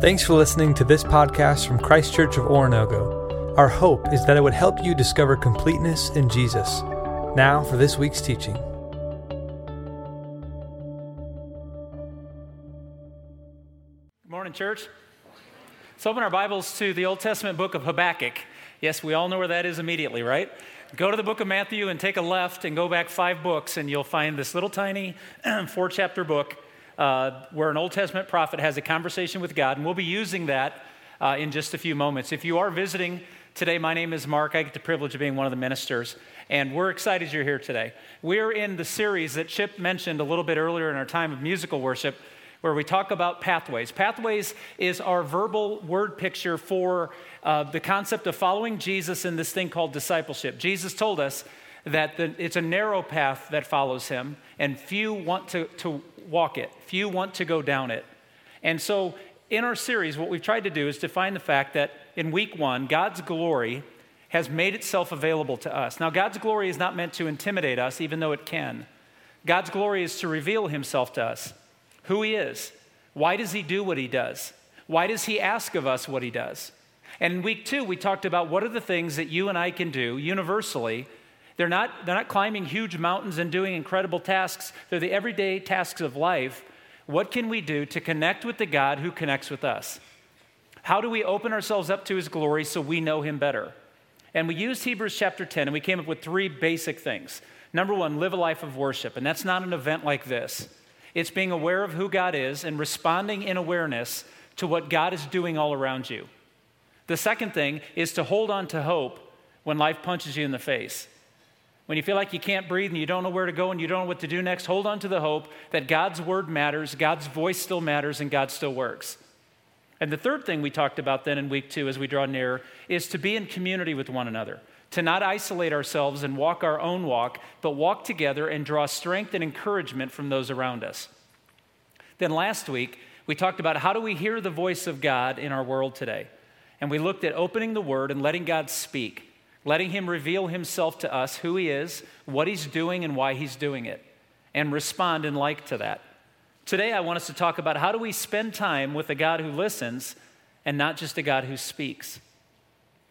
Thanks for listening to this podcast from Christ Church of Oronogo. Our hope is that it would help you discover completeness in Jesus. Now for this week's teaching. Good morning, church. Let's open our Bibles to the Old Testament book of Habakkuk. Yes, we all know where that is immediately, right? Go to the book of Matthew and take a left and go back five books, and you'll find this little tiny four chapter book uh, where an Old Testament prophet has a conversation with God, and we'll be using that uh, in just a few moments. If you are visiting today, my name is Mark. I get the privilege of being one of the ministers, and we're excited you're here today. We're in the series that Chip mentioned a little bit earlier in our time of musical worship where we talk about pathways. Pathways is our verbal word picture for uh, the concept of following Jesus in this thing called discipleship. Jesus told us that the, it's a narrow path that follows him, and few want to, to walk it, few want to go down it. And so, in our series, what we've tried to do is define the fact that in week one, God's glory has made itself available to us. Now, God's glory is not meant to intimidate us, even though it can. God's glory is to reveal himself to us, who he is. Why does he do what he does? Why does he ask of us what he does? And in week two, we talked about what are the things that you and I can do universally they're not, they're not climbing huge mountains and doing incredible tasks, they're the everyday tasks of life. What can we do to connect with the God who connects with us? How do we open ourselves up to his glory so we know him better? And we used Hebrews chapter 10 and we came up with three basic things. Number one, live a life of worship. And that's not an event like this, it's being aware of who God is and responding in awareness to what God is doing all around you. The second thing is to hold on to hope when life punches you in the face. When you feel like you can't breathe and you don't know where to go and you don't know what to do next, hold on to the hope that God's word matters, God's voice still matters, and God still works. And the third thing we talked about then in week two as we draw near is to be in community with one another, to not isolate ourselves and walk our own walk, but walk together and draw strength and encouragement from those around us. Then last week, we talked about how do we hear the voice of God in our world today. And we looked at opening the word and letting God speak letting Him reveal Himself to us, who He is, what He's doing, and why He's doing it, and respond in like to that. Today, I want us to talk about how do we spend time with a God who listens and not just a God who speaks.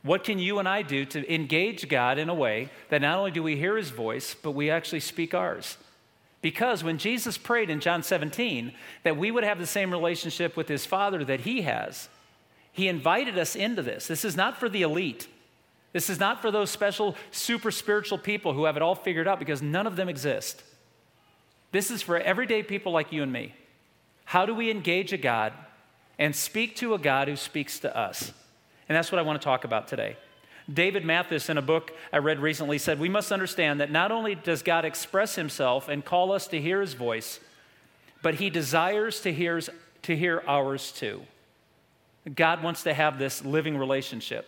What can you and I do to engage God in a way that not only do we hear His voice, but we actually speak ours? Because when Jesus prayed in John 17 that we would have the same relationship with His Father that He has, He invited us into this. This is not for the elite. This is not for those special, super spiritual people who have it all figured out because none of them exist. This is for everyday people like you and me. How do we engage a God and speak to a God who speaks to us? And that's what I want to talk about today. David Mathis, in a book I read recently, said, We must understand that not only does God express himself and call us to hear his voice, but he desires to hear, to hear ours too. God wants to have this living relationship.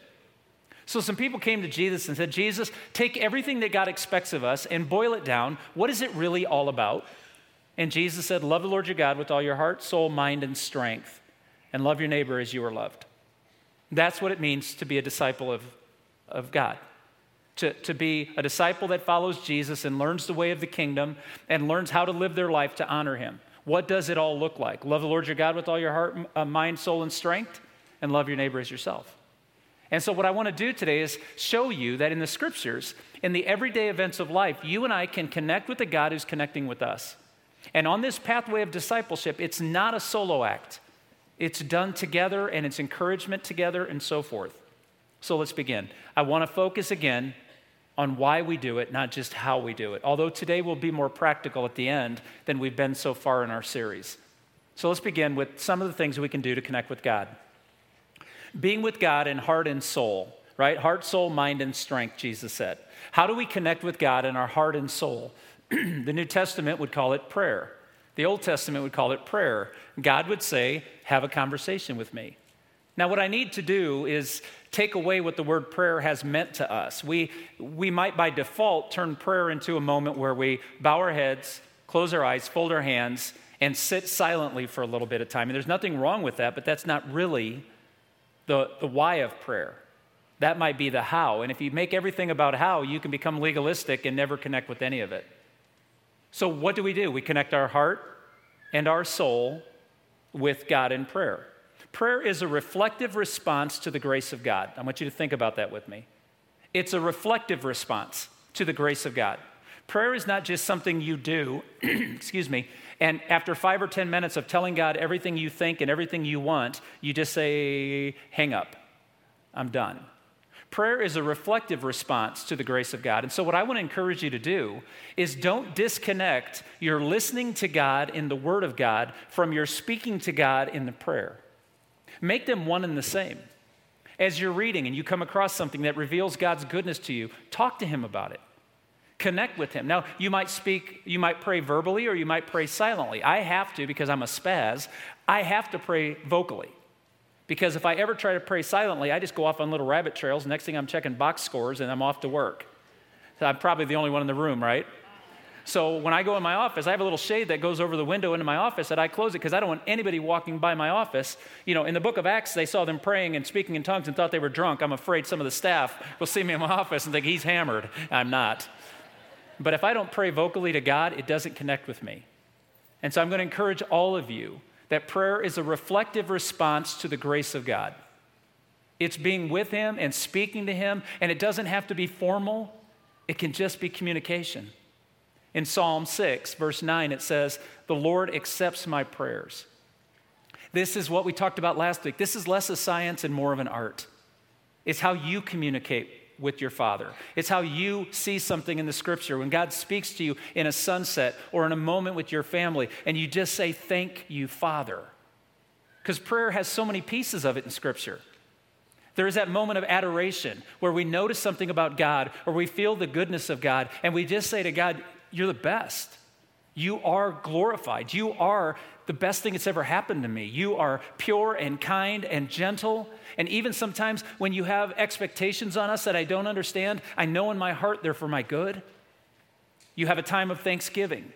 So some people came to Jesus and said, Jesus, take everything that God expects of us and boil it down. What is it really all about? And Jesus said, Love the Lord your God with all your heart, soul, mind, and strength, and love your neighbor as you are loved. That's what it means to be a disciple of, of God. To, to be a disciple that follows Jesus and learns the way of the kingdom and learns how to live their life to honor him. What does it all look like? Love the Lord your God with all your heart, uh, mind, soul, and strength, and love your neighbor as yourself. And so, what I want to do today is show you that in the scriptures, in the everyday events of life, you and I can connect with the God who's connecting with us. And on this pathway of discipleship, it's not a solo act, it's done together and it's encouragement together and so forth. So, let's begin. I want to focus again on why we do it, not just how we do it. Although today will be more practical at the end than we've been so far in our series. So, let's begin with some of the things we can do to connect with God. Being with God in heart and soul, right? Heart, soul, mind, and strength, Jesus said. How do we connect with God in our heart and soul? the New Testament would call it prayer. The Old Testament would call it prayer. God would say, Have a conversation with me. Now, what I need to do is take away what the word prayer has meant to us. We, we might by default turn prayer into a moment where we bow our heads, close our eyes, fold our hands, and sit silently for a little bit of time. And there's nothing wrong with that, but that's not really the, the why of prayer. That might be the how. And if you make everything about how, you can become legalistic and never connect with any of it. So, what do we do? We connect our heart and our soul with God in prayer. Prayer is a reflective response to the grace of God. I want you to think about that with me. It's a reflective response to the grace of God. Prayer is not just something you do, excuse me, and after five or 10 minutes of telling God everything you think and everything you want, you just say, hang up, I'm done. Prayer is a reflective response to the grace of God. And so, what I want to encourage you to do is don't disconnect your listening to God in the Word of God from your speaking to God in the prayer. Make them one and the same. As you're reading and you come across something that reveals God's goodness to you, talk to Him about it. Connect with Him. Now, you might speak, you might pray verbally or you might pray silently. I have to, because I'm a spaz, I have to pray vocally. Because if I ever try to pray silently, I just go off on little rabbit trails. Next thing I'm checking box scores and I'm off to work. So I'm probably the only one in the room, right? So when I go in my office, I have a little shade that goes over the window into my office that I close it because I don't want anybody walking by my office. You know, in the book of Acts, they saw them praying and speaking in tongues and thought they were drunk. I'm afraid some of the staff will see me in my office and think he's hammered. I'm not. But if I don't pray vocally to God, it doesn't connect with me. And so I'm going to encourage all of you that prayer is a reflective response to the grace of God. It's being with Him and speaking to Him, and it doesn't have to be formal, it can just be communication. In Psalm 6, verse 9, it says, The Lord accepts my prayers. This is what we talked about last week. This is less a science and more of an art. It's how you communicate with your Father. It's how you see something in the scripture. When God speaks to you in a sunset or in a moment with your family, and you just say, Thank you, Father. Because prayer has so many pieces of it in scripture. There is that moment of adoration where we notice something about God or we feel the goodness of God, and we just say to God, You're the best. You are glorified. You are the best thing that's ever happened to me. You are pure and kind and gentle. And even sometimes when you have expectations on us that I don't understand, I know in my heart they're for my good. You have a time of thanksgiving.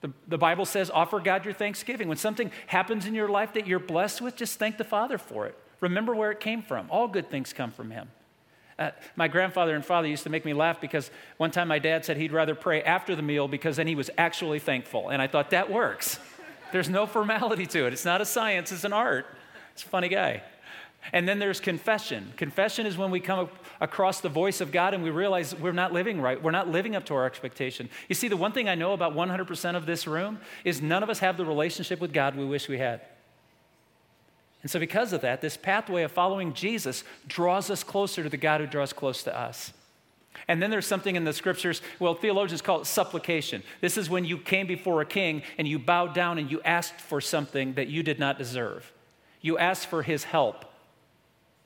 The, the Bible says, offer God your thanksgiving. When something happens in your life that you're blessed with, just thank the Father for it. Remember where it came from. All good things come from Him. Uh, my grandfather and father used to make me laugh because one time my dad said he'd rather pray after the meal because then he was actually thankful. And I thought, that works. There's no formality to it. It's not a science, it's an art. It's a funny guy. And then there's confession. Confession is when we come across the voice of God and we realize we're not living right. We're not living up to our expectation. You see, the one thing I know about 100% of this room is none of us have the relationship with God we wish we had. And so, because of that, this pathway of following Jesus draws us closer to the God who draws close to us. And then there's something in the scriptures, well, theologians call it supplication. This is when you came before a king and you bowed down and you asked for something that you did not deserve. You asked for his help.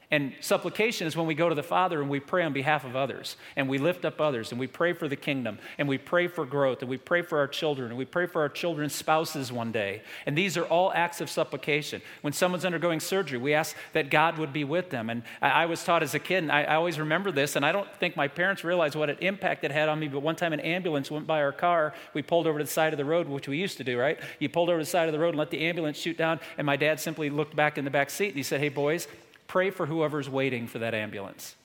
And supplication is when we go to the Father and we pray on behalf of others, and we lift up others, and we pray for the kingdom, and we pray for growth, and we pray for our children, and we pray for our children's spouses one day. And these are all acts of supplication. When someone's undergoing surgery, we ask that God would be with them. And I, was taught as a kid, and I, I always remember this, and I don't think my parents realized what an impact it had on me, but one time an ambulance went by our car. We pulled over to the side of the road, which we used to do, right? You pulled over to the side of the road and let the ambulance shoot down, and my dad simply looked back in the back seat and he said, Hey, boys, pray for whoever's waiting for that ambulance.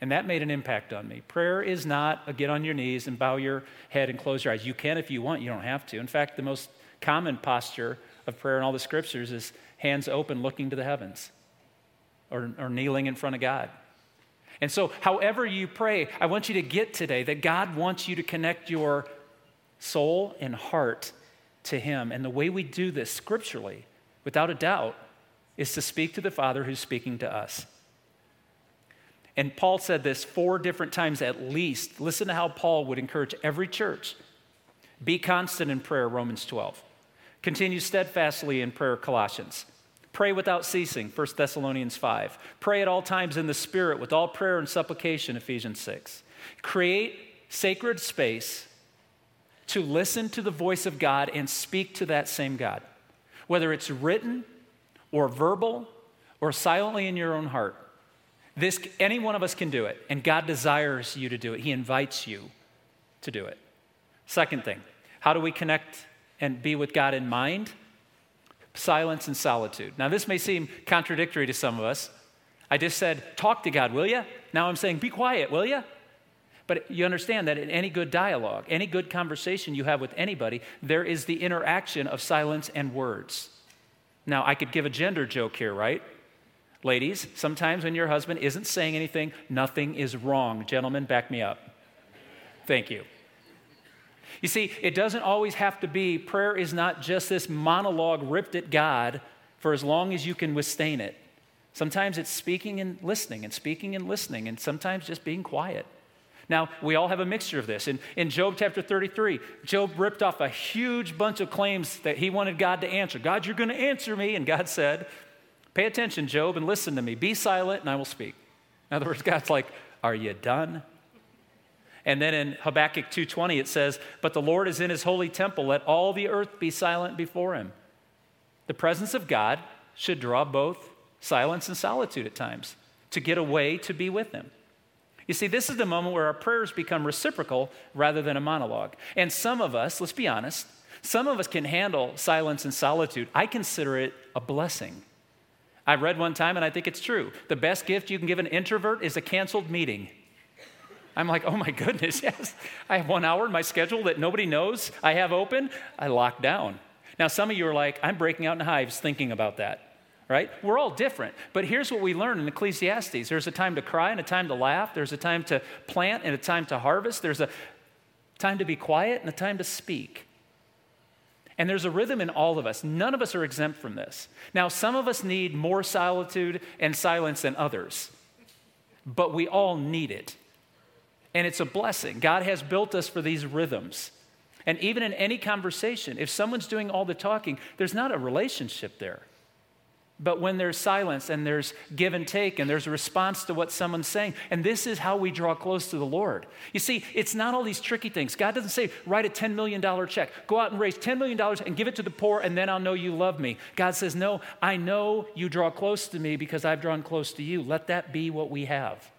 And that made an impact on me. Prayer is not a get on your knees and bow your head and close your eyes. You can if you want, you don't have to. In fact, the most common posture of prayer in all the scriptures is hands open, looking to the heavens, or, or kneeling in front of God. And so, however you pray, I want you to get today that God wants you to connect your soul and heart to Him. And the way we do this scripturally, without a doubt, is to speak to the Father who's speaking to us. And Paul said this four different times at least. Listen to how Paul would encourage every church be constant in prayer, Romans 12. Continue steadfastly in prayer, Colossians. Pray without ceasing, 1 Thessalonians 5. Pray at all times in the Spirit with all prayer and supplication, Ephesians 6. Create sacred space to listen to the voice of God and speak to that same God. Whether it's written or verbal or silently in your own heart. This, any one of us can do it, and God desires you to do it. He invites you to do it. Second thing, how do we connect and be with God in mind? Silence and solitude. Now, this may seem contradictory to some of us. I just said, talk to God, will you? Now I'm saying, be quiet, will you? But you understand that in any good dialogue, any good conversation you have with anybody, there is the interaction of silence and words. Now, I could give a gender joke here, right? Ladies, sometimes when your husband isn't saying anything, nothing is wrong. Gentlemen, back me up. Thank you. You see, it doesn't always have to be, prayer is not just this monologue ripped at God for as long as you can withstand it. Sometimes it's speaking and listening, and speaking and listening, and sometimes just being quiet. Now, we all have a mixture of this. In, in Job chapter 33, Job ripped off a huge bunch of claims that he wanted God to answer. God, you're going to answer me. And God said, Pay attention, Job, and listen to me. Be silent, and I will speak. In other words, God's like, Are you done? And then in Habakkuk 2:20 it says, "But the Lord is in his holy temple, let all the earth be silent before him." The presence of God should draw both silence and solitude at times to get away to be with him. You see, this is the moment where our prayers become reciprocal rather than a monologue. And some of us, let's be honest, some of us can handle silence and solitude. I consider it a blessing. I read one time, and I think it's true. The best gift you can give an introvert is a canceled meeting. I'm like, oh my goodness, yes. I have one hour in my schedule that nobody knows I have open. I lock down. Now, some of you are like, I'm breaking out in hives thinking about that, right? We're all different. But here's what we learn in Ecclesiastes there's a time to cry and a time to laugh, there's a time to plant and a time to harvest, there's a time to be quiet and a time to speak. And there's a rhythm in all of us. None of us are exempt from this. Now, some of us need more solitude and silence than others, but we all need it. And it's a blessing. God has built us for these rhythms. And even in any conversation, if someone's doing all the talking, there's not a relationship there. But when there's silence and there's give and take and there's a response to what someone's saying, and this is how we draw close to the Lord. You see, it's not all these tricky things. God doesn't say, write a $10 million check, go out and raise $10 million and give it to the poor, and then I'll know you love me. God says, no, I know you draw close to me because I've drawn close to you. Let that be what we have.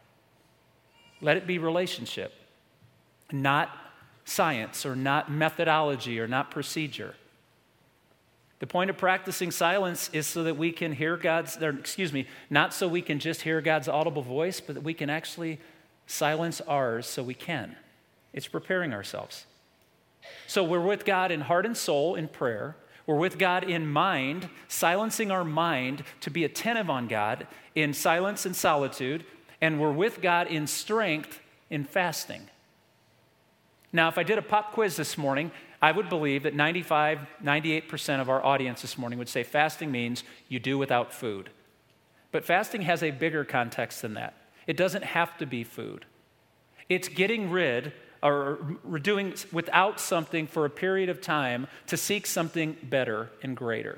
Let it be relationship, not science or not methodology or not procedure. The point of practicing silence is so that we can hear God's, or excuse me, not so we can just hear God's audible voice, but that we can actually silence ours so we can. It's preparing ourselves. So we're with God in heart and soul in prayer. We're with God in mind, silencing our mind to be attentive on God in silence and solitude, and we're with God in strength in fasting. Now, if I did a pop quiz this morning, I would believe that 95, 98% of our audience this morning would say fasting means you do without food. But fasting has a bigger context than that. It doesn't have to be food, it's getting rid or doing without something for a period of time to seek something better and greater.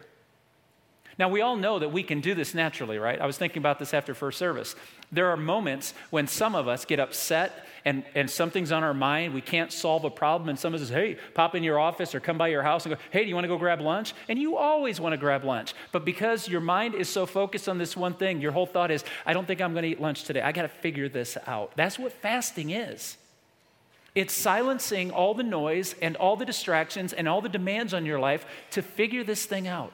Now, we all know that we can do this naturally, right? I was thinking about this after first service. There are moments when some of us get upset and, and something's on our mind. We can't solve a problem, and someone says, Hey, pop in your office or come by your house and go, Hey, do you want to go grab lunch? And you always want to grab lunch. But because your mind is so focused on this one thing, your whole thought is, I don't think I'm going to eat lunch today. I got to figure this out. That's what fasting is. It's silencing all the noise and all the distractions and all the demands on your life to figure this thing out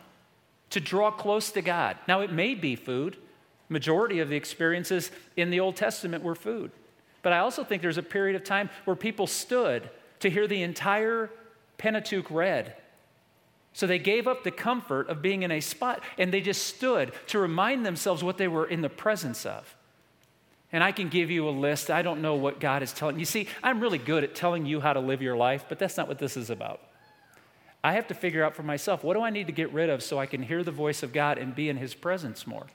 to draw close to God. Now, it may be food. Majority of the experiences in the Old Testament were food. But I also think there's a period of time where people stood to hear the entire Pentateuch read. So they gave up the comfort of being in a spot and they just stood to remind themselves what they were in the presence of. And I can give you a list. I don't know what God is telling you. See, I'm really good at telling you how to live your life, but that's not what this is about. I have to figure out for myself what do I need to get rid of so I can hear the voice of God and be in His presence more?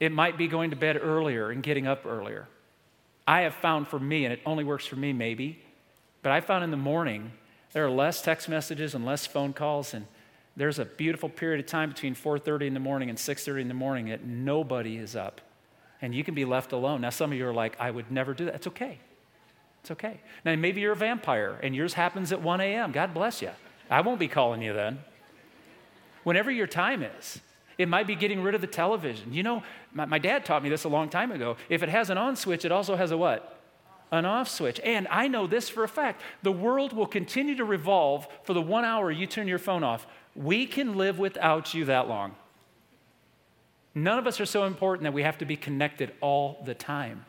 It might be going to bed earlier and getting up earlier. I have found for me, and it only works for me maybe, but I found in the morning there are less text messages and less phone calls, and there's a beautiful period of time between 4:30 in the morning and 6:30 in the morning that nobody is up, and you can be left alone. Now, some of you are like, "I would never do that." It's okay. It's okay. Now, maybe you're a vampire, and yours happens at 1 a.m. God bless you. I won't be calling you then. Whenever your time is, it might be getting rid of the television. You know, my, my, dad taught me this a long time ago. If it has an on switch, it also has a what? An off switch. And I know this for a fact the world will continue to revolve for the one hour you turn your phone off. We can live without you that long. None of us are so important that we have to be connected all the time.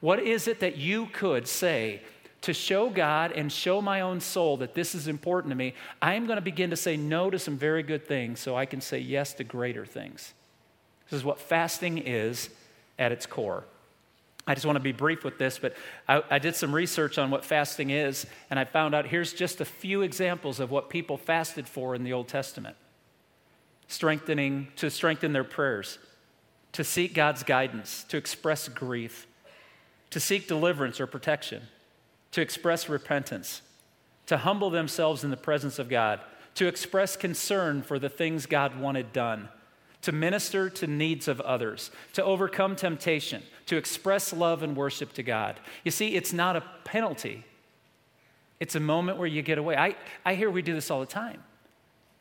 What is it that you could say to show God and show my own soul that this is important to me, I am going to begin to say no to some very good things so I can say yes to greater things. This is what fasting is at its core. I just want to be brief with this, but I, I, did some research on what fasting is, and I found out here's just a few examples of what people fasted for in the Old Testament strengthening, to strengthen their prayers, to seek God's guidance, to express grief, to seek deliverance or protection, to express repentance, to humble themselves in the presence of God, to express concern for the things God wanted done to minister to needs of others, to overcome temptation, to express love and worship to God. You see, it's not a penalty, it's a moment where you get away. I, I hear we do this all the time.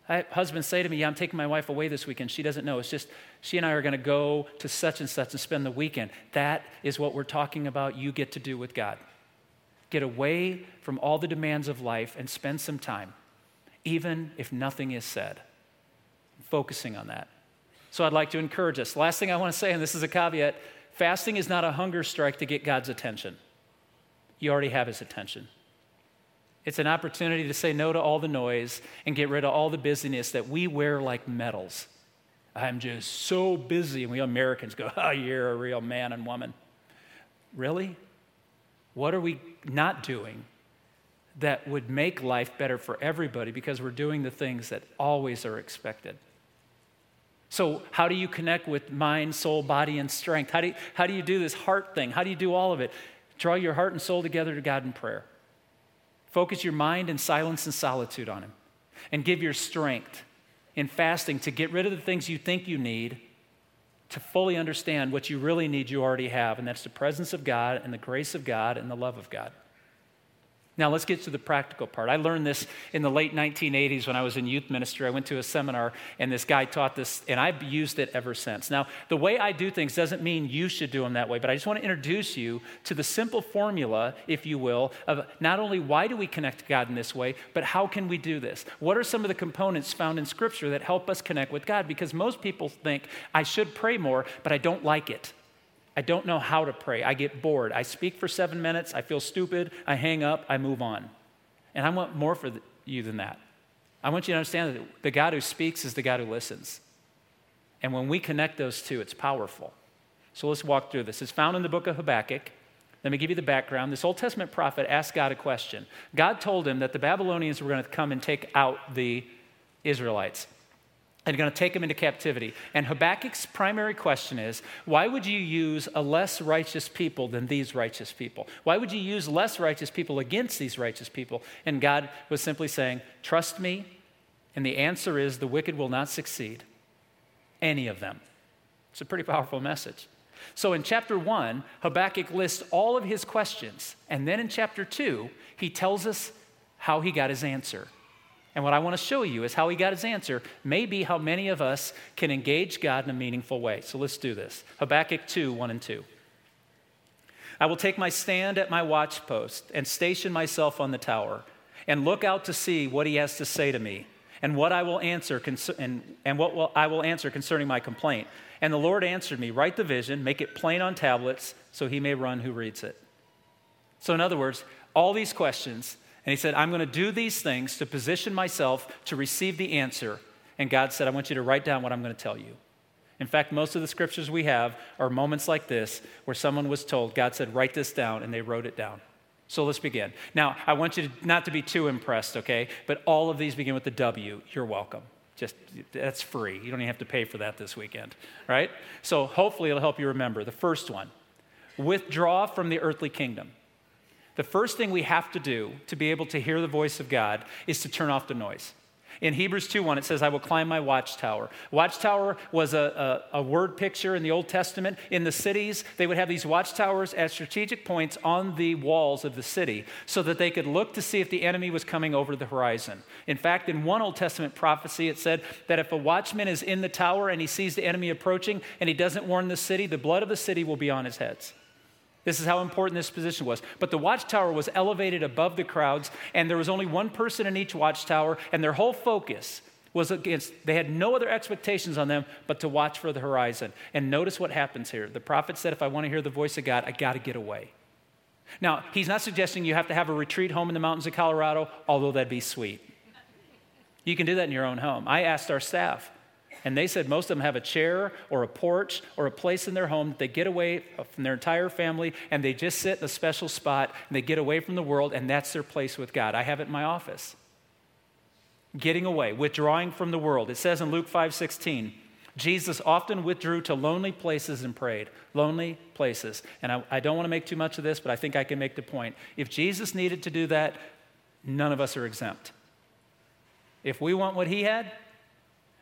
I, husbands say to me, Yeah, I'm taking my wife away this weekend. She doesn't know. It's just she and I are going to go to such and such and spend the weekend. That is what we're talking about. You get to do with God. Get away from all the demands of life and spend some time, even if nothing is said. Focusing on that. So I'd like to encourage us. Last thing I want to say, and this is a caveat fasting is not a hunger strike to get God's attention. You already have his attention. It's an opportunity to say no to all the noise and get rid of all the busyness that we wear like medals. I'm just so busy. And we Americans go, oh, you're a real man and woman. Really? What are we not doing that would make life better for everybody because we're doing the things that always are expected? So, how do you connect with mind, soul, body, and strength? How do, you, how do you do this heart thing? How do you do all of it? Draw your heart and soul together to God in prayer. Focus your mind in silence and solitude on Him. And give your strength in fasting to get rid of the things you think you need to fully understand what you really need, you already have. And that's the presence of God and the grace of God and the love of God. Now, let's get to the practical part. I learned this in the late 1980s when I was in youth ministry. I went to a seminar, and this guy taught this, and I've used it ever since. Now, the way I do things doesn't mean you should do them that way, but I just want to introduce you to the simple formula, if you will, of not only why do we connect to God in this way, but how can we do this? What are some of the components found in Scripture that help us connect with God? Because most people think, I should pray more, but I don't like it. I don't know how to pray. I get bored. I speak for seven minutes. I feel stupid. I hang up. I move on. And I want more for you than that. I want you to understand that the God who speaks is the God who listens. And when we connect those two, it's powerful. So let's walk through this. It's found in the book of Habakkuk. Let me give you the background. This Old Testament prophet asked God a question. God told him that the Babylonians were going to come and take out the Israelites and going to take them into captivity. And Habakkuk's primary question is why would you use a less righteous people than these righteous people? Why would you use less righteous people against these righteous people? And God was simply saying, Trust me. And the answer is the wicked will not succeed, any of them. It's a pretty powerful message. So in chapter one, Habakkuk lists all of his questions. And then in chapter two, he tells us how he got his answer. And what I want to show you is how he got his answer, maybe how many of us can engage God in a meaningful way. So let's do this. Habakkuk 2 1 and 2. I will take my stand at my watchpost and station myself on the tower and look out to see what he has to say to me and what I will answer and, and what will, I will answer concerning my complaint. And the Lord answered me, Write the vision, make it plain on tablets, so he may run who reads it. So, in other words, all these questions and he said, I'm going to do these things to position myself to receive the answer. And God said, I want you to write down what I'm going to tell you. In fact, most of the scriptures we have are moments like this where someone was told, God said, write this down, and they wrote it down. So let's begin. Now, I want you to, not to be too impressed, okay? But all of these begin with the W. You're welcome. Just, that's free. You don't even have to pay for that this weekend, right? So hopefully it'll help you remember. The first one withdraw from the earthly kingdom. The first thing we have to do to be able to hear the voice of God is to turn off the noise. In Hebrews 2:1, it says, I will climb my watchtower. Watchtower was a, a, a, word picture in the Old Testament. In the cities, they would have these watchtowers at strategic points on the walls of the city so that they could look to see if the enemy was coming over the horizon. In fact, in one Old Testament prophecy, it said that if a watchman is in the tower and he sees the enemy approaching and he doesn't warn the city, the blood of the city will be on his heads. This is how important this position was. But the watchtower was elevated above the crowds, and there was only one person in each watchtower, and their whole focus was against, they had no other expectations on them but to watch for the horizon. And notice what happens here. The prophet said, If I want to hear the voice of God, I got to get away. Now, he's not suggesting you have to have a retreat home in the mountains of Colorado, although that'd be sweet. You can do that in your own home. I asked our staff, and they said most of them have a chair or a porch or a place in their home that they get away from their entire family and they just sit in a special spot and they get away from the world, and that's their place with God. I have it in my office. Getting away, withdrawing from the world. It says in Luke 5 16, Jesus often withdrew to lonely places and prayed. Lonely places. And I, I, don't want to make too much of this, but I think I can make the point. If Jesus needed to do that, none of us are exempt. If we want what he had,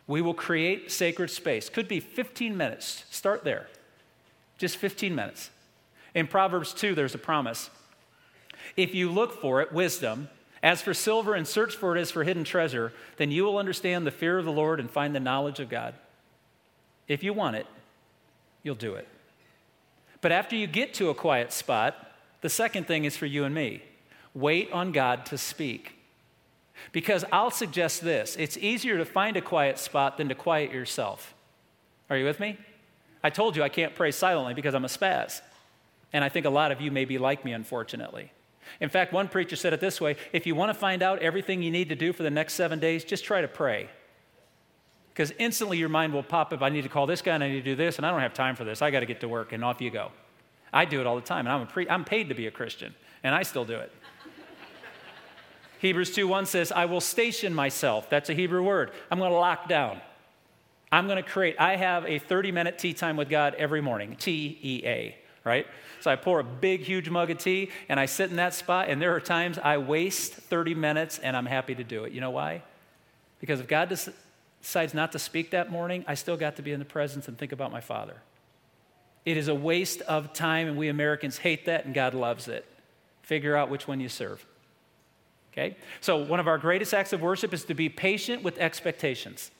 we will create sacred space. Could be 15 minutes. Start there. Just 15 minutes. In Proverbs 2, there's a promise. If you look for it, wisdom, as for silver and search for it as for hidden treasure, then you will understand the fear of the Lord and find the knowledge of God. If you want it, you'll do it. But after you get to a quiet spot, the second thing is for you and me wait on God to speak. Because I'll suggest this it's easier to find a quiet spot than to quiet yourself. Are you with me? I told you I can't pray silently because I'm a spaz. And I think a lot of you may be like me, unfortunately. In fact, one preacher said it this way if you want to find out everything you need to do for the next seven days, just try to pray. Because instantly your mind will pop up I need to call this guy and I need to do this, and I don't have time for this. I got to get to work, and off you go. I do it all the time, and I'm, pre- I'm paid to be a Christian, and I still do it. Hebrews 2:1 says, I will station myself. That's a Hebrew word. I'm going to lock down. I'm going to create. I have a 30 minute tea time with God every morning, T E A, right? So I pour a big, huge mug of tea and I sit in that spot, and there are times I waste 30 minutes and I'm happy to do it. You know why? Because if God decides not to speak that morning, I still got to be in the presence and think about my Father. It is a waste of time, and we Americans hate that, and God loves it. Figure out which one you serve. Okay? So, one of our greatest acts of worship is to be patient with expectations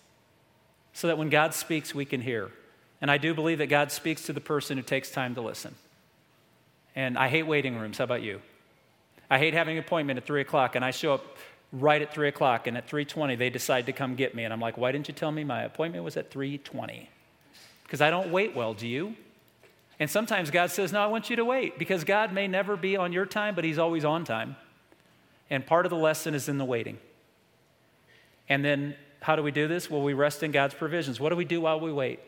so that when God speaks, we can hear. And I do believe that God speaks to the person who takes time to listen. And I hate waiting rooms. How about you? I hate having an appointment at 3 o'clock and I show up right at 3 o'clock and at 3.20 they decide to come get me and i'm like why didn't you tell me my appointment was at 3.20 because i don't wait well do you and sometimes god says no i want you to wait because god may never be on your time but he's always on time and part of the lesson is in the waiting and then how do we do this well we rest in god's provisions what do we do while we wait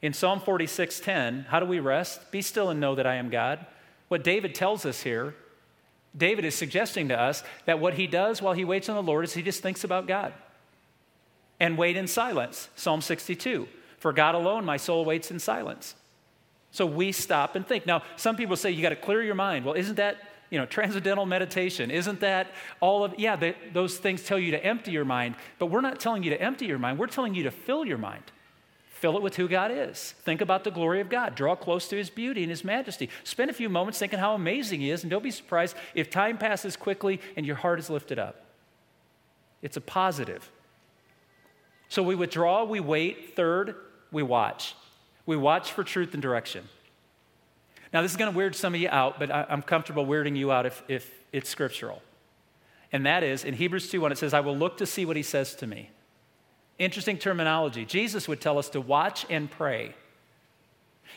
in psalm 46.10 how do we rest be still and know that i am god what david tells us here David is suggesting to us that what he does while he waits on the Lord is he just thinks about God and wait in silence. Psalm 62 For God alone my soul waits in silence. So we stop and think. Now, some people say you got to clear your mind. Well, isn't that, you know, transcendental meditation? Isn't that all of, yeah, those things tell you to empty your mind, but we're not telling you to empty your mind. We're telling you to fill your mind. Fill it with who God is. Think about the glory of God. Draw close to His beauty and His majesty. Spend a few moments thinking how amazing He is, and don't be surprised if time passes quickly and your heart is lifted up. It's a positive. So we withdraw, we wait. Third, we watch. We watch for truth and direction. Now, this is going to weird some of you out, but I, am comfortable weirding you out if, if it's scriptural. And that is in Hebrews 2 1, it says, I will look to see what He says to me. Interesting terminology. Jesus would tell us to watch and pray.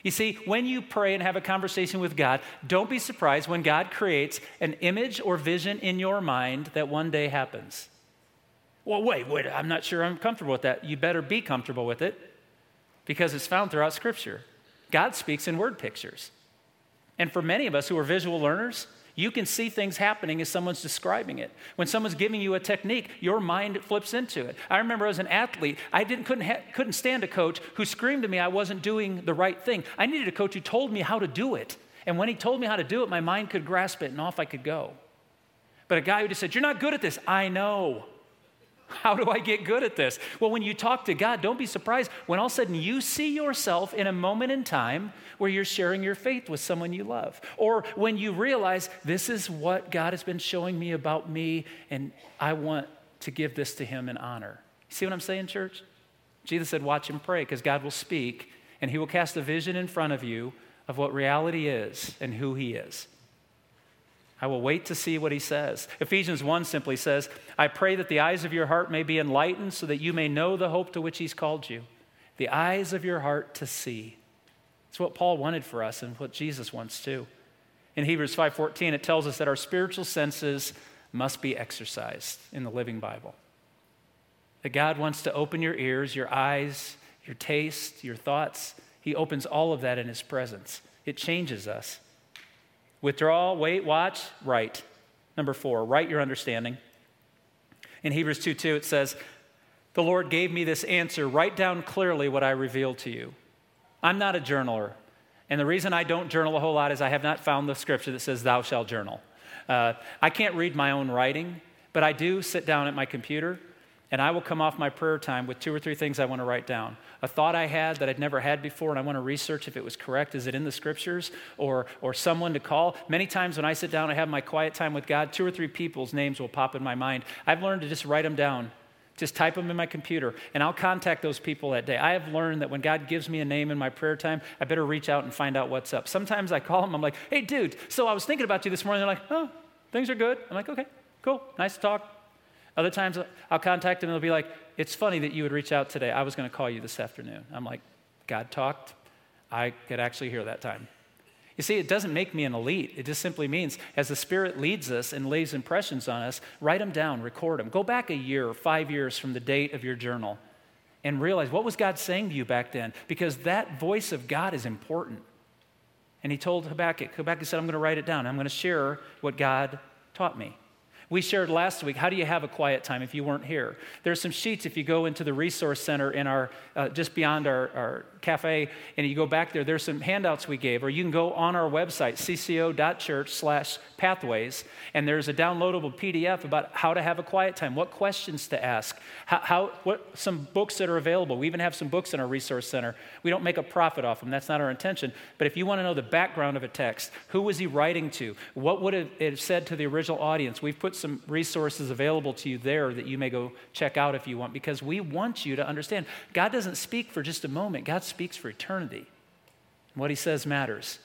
You see, when you pray and have a conversation with God, don't be surprised when God creates an image or vision in your mind that one day happens. Well, wait, wait, I'm not sure I'm comfortable with that. You better be comfortable with it because it's found throughout Scripture. God speaks in word pictures. And for many of us who are visual learners, you can see things happening as someone's describing it. When someone's giving you a technique, your mind flips into it. I remember as an athlete, I didn't, couldn't, ha- couldn't stand a coach who screamed to me I wasn't doing the right thing. I needed a coach who told me how to do it. And when he told me how to do it, my mind could grasp it and off I could go. But a guy who just said, You're not good at this, I know. How do I get good at this? Well, when you talk to God, don't be surprised when all of a sudden you see yourself in a moment in time where you're sharing your faith with someone you love. Or when you realize this is what God has been showing me about me, and I want to give this to Him in honor. See what I'm saying, church? Jesus said, Watch and pray, because God will speak, and He will cast a vision in front of you of what reality is and who He is. I will wait to see what he says. Ephesians 1 simply says, I pray that the eyes of your heart may be enlightened so that you may know the hope to which he's called you. The eyes of your heart to see. It's what Paul wanted for us and what Jesus wants too. In Hebrews 5:14 it tells us that our spiritual senses must be exercised in the Living Bible. That God wants to open your ears, your eyes, your taste, your thoughts. He opens all of that in his presence. It changes us. Withdraw, wait, watch, write. Number 4, write your understanding. In Hebrews 2 2, it says, The Lord gave me this answer. Write down clearly what I revealed to you. I'm not a journaler. And the reason I don't journal a whole lot is I have not found the scripture that says, Thou shalt journal. Uh, I can't read my own writing, but I do sit down at my computer and I will come off my prayer time with two or three things I want to write down. A thought I had that I'd never had before, and I want to research if it was correct. Is it in the scriptures? Or, or someone to call? Many times when I sit down and have my quiet time with God, two or three people's names will pop in my mind. I've learned to just write them down. Just type them in my computer, and I'll contact those people that day. I have learned that when God gives me a name in my prayer time, I better reach out and find out what's up. Sometimes I call them, I'm like, hey, dude, so I was thinking about you this morning. They're like, oh, things are good. I'm like, okay, cool, nice to talk. Other times I'll contact them and they'll be like, It's funny that you would reach out today. I was going to call you this afternoon. I'm like, God talked. I could actually hear that time. You see, it doesn't make me an elite. It just simply means as the Spirit leads us and lays impressions on us, write them down, record them. Go back a year five years from the date of your journal and realize what was God saying to you back then? Because that voice of God is important. And he told Habakkuk, Habakkuk said, I'm going to write it down. I'm going to share what God taught me. We shared last week, how do you have a quiet time if you weren't here? There's some sheets if you go into the resource center in our, uh, just beyond our, our cafe, and you go back there, there's some handouts we gave, or you can go on our website, cco.church slash pathways, and there's a downloadable PDF about how to have a quiet time, what questions to ask, how, how, what, some books that are available. We even have some books in our resource center. We don't make a profit off them, that's not our intention. But if you want to know the background of a text, who was he writing to? What would it have said to the original audience? We've put some resources available to you there that you may go check out if you want, because we want you to understand God doesn't speak for just a moment, God speaks for eternity. What he says matters.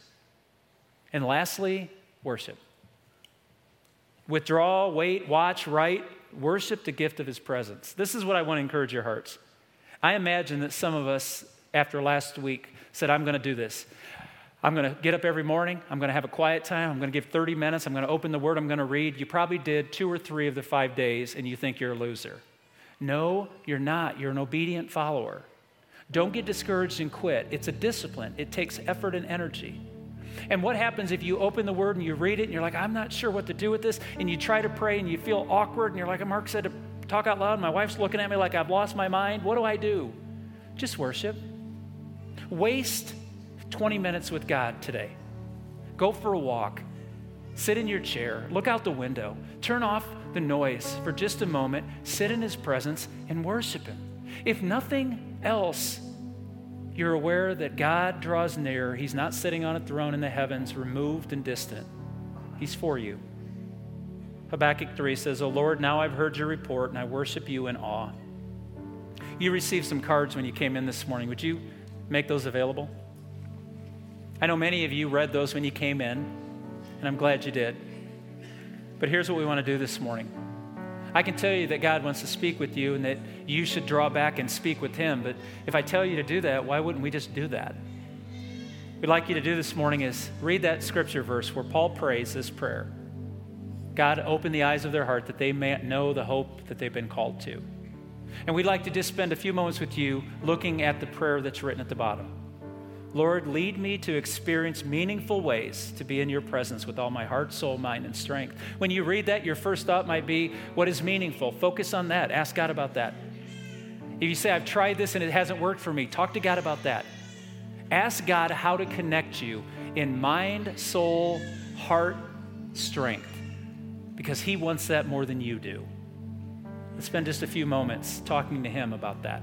And lastly, worship. Withdraw, wait, watch, write, worship the gift of his presence. This is what I want to encourage your hearts. I imagine that some of us, after last week, said, I'm going to do this. I'm going to get up every morning. I'm going to have a quiet time. I'm going to give 30 minutes. I'm going to open the Word. I'm going to read. You probably did two or three of the five days and you think you're a loser. No, you're not. You're an obedient follower. Don't get discouraged and quit. It's a discipline, it takes effort and energy. And what happens if you open the Word and you read it and you're like, I'm not sure what to do with this, and you try to pray and you feel awkward and you're like, Mark said to talk out loud, my wife's looking at me like I've lost my mind. What do I do? Just worship. Waste 20 minutes with God today. Go for a walk. Sit in your chair. Look out the window. Turn off the noise for just a moment. Sit in His presence and worship Him. If nothing else, you're aware that God draws near. He's not sitting on a throne in the heavens, removed and distant. He's for you. Habakkuk 3 says, O Lord, now I've heard your report and I worship you in awe. You received some cards when you came in this morning. Would you make those available? I know many of you read those when you came in, and I'm glad you did. But here's what we want to do this morning. I can tell you that God wants to speak with you and that you should draw back and speak with Him. But if I tell you to do that, why wouldn't we just do that? We'd like you to do this morning is read that scripture verse where Paul prays this prayer God, open the eyes of their heart that they may know the hope that they've been called to. And we'd like to just spend a few moments with you looking at the prayer that's written at the bottom. Lord, lead me to experience meaningful ways to be in your presence with all my heart, soul, mind, and strength. When you read that, your first thought might be, What is meaningful? Focus on that. Ask God about that. If you say, I've tried this and it hasn't worked for me, talk to God about that. Ask God how to connect you in mind, soul, heart, strength, because He wants that more than you do. Let's spend just a few moments talking to Him about that.